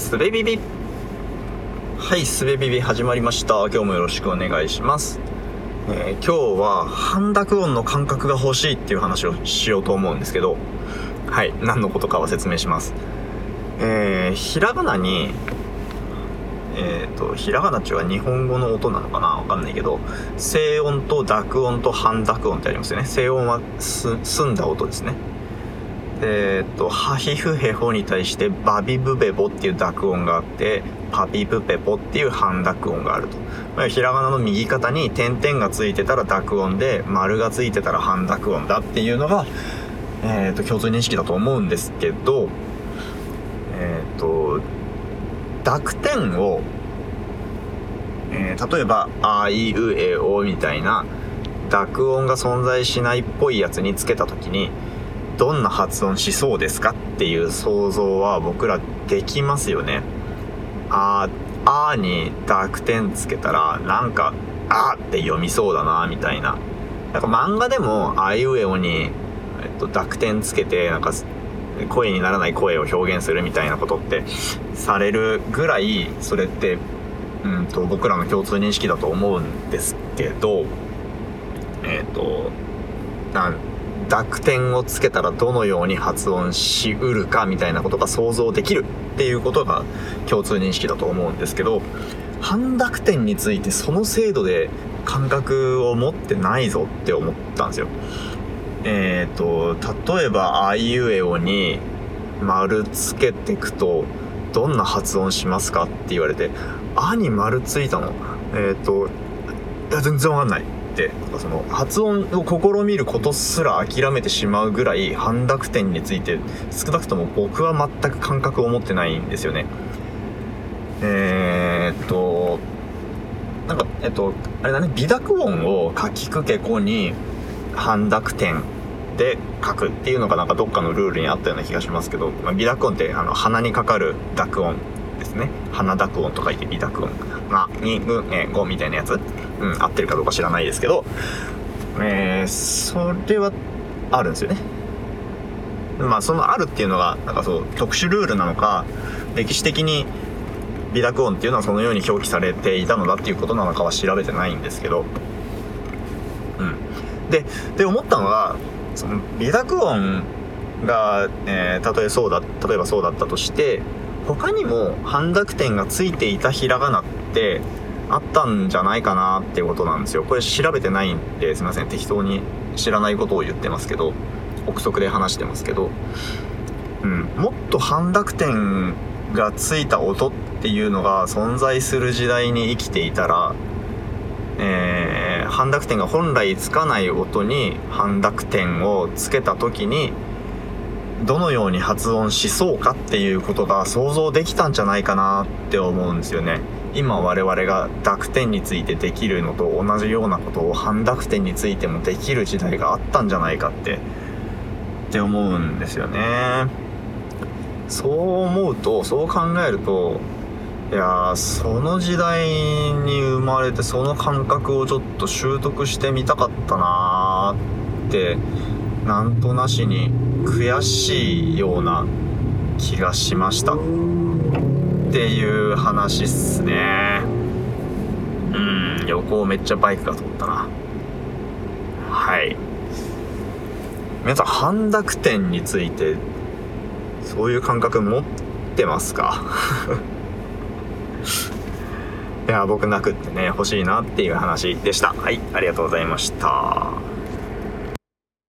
すべビビ。はいすべビビ始まりました。今日もよろしくお願いします、えー今日は半濁音の感覚が欲しいっていう話をしようと思うんですけど。はい何のことかは説明します。えー、ひらがなにえっ、とひらがなっちゅうは日本語の音なのかな？わかんないけど。静音と濁音と半濁音ってありますよね。静音は澄んだ音ですね。えーっと、ハヒフヘホに対してバビブベボっていう濁音があって、パビブペポっていう半濁音があると。まあひらがなの右肩に点々がついてたら濁音で、丸がついてたら半濁音だっていうのが、えーっと、共通認識だと思うんですけど、えーっと、濁点を、えー例えば、あいうえおみたいな、濁音が存在しないっぽいやつにつけたときに、どんな発音しそうですかっていう想像は僕らできますよね。あー、あーに濁点つけたら、なんか、あーって読みそうだな、みたいな。なんか漫画でも、あいうえおに、えっと、濁点つけて、なんか、声にならない声を表現するみたいなことってされるぐらい、それって、うんと、僕らの共通認識だと思うんですけど、えっ、と、なん、濁点をつけたらどのように発音しうるかみたいなことが想像できるっていうことが共通認識だと思うんですけど半濁点についてその精度で感覚を持ってないぞって思ったんですよ。えっ、と例えば「あいうえお」に丸つけてくとどんな発音しますかって言われて「あ」に丸ついたの？えっ、といや全然わかんない。ってその発音を試みることすら諦めてしまうぐらい半濁点について少なくとも僕は全く感覚を持ってないんですよね。えー、っとなんかえっとあれだね微濁音を書きくけこに半濁点で書くっていうのがなんかどっかのルールにあったような気がしますけど、まあ、微濁音ってあの鼻にかかる濁音ですね。鼻濁音と書いて微濁音。がにぐえごみたいなやつ。うん合ってるかどうか知らないですけどえー、それはあるんですよね。まあそのあるっていうのがなんかそう特殊ルールなのか歴史的に微濁音っていうのはそのように表記されていたのだっていうことなのかは調べてないんですけど。うん。でで思ったのがその微濁音が、えー、たとえそうだ例えばそうだったとして他にも半濁点がついていたひらがなってあったんじゃないかなっていうことなんですよ。これ調べてないんですいません。適当に知らないことを言ってますけど憶測で話してますけど。うん。もっと半濁点がついた音っていうのが存在する時代に生きていたらえー、半濁点が本来つかない音に半濁点をつけた時にどのように発音しそうかっていうことが想像できたんじゃないかなって思うんですよね。今我々が濁点についてできるのと同じようなことを半濁点についてもできる時代があったんじゃないかってって思うんですよね。そう思うとそう考えるといやその時代に生まれてその感覚をちょっと習得してみたかったなーってなんとなしに悔しいような気がしました。っていう話っすね。うん横をめっちゃバイクが通ったな。はい。皆さん半濁点についてそういう感覚持ってますか？いや僕なくってね欲しいなっていう話でした。はいありがとうございました。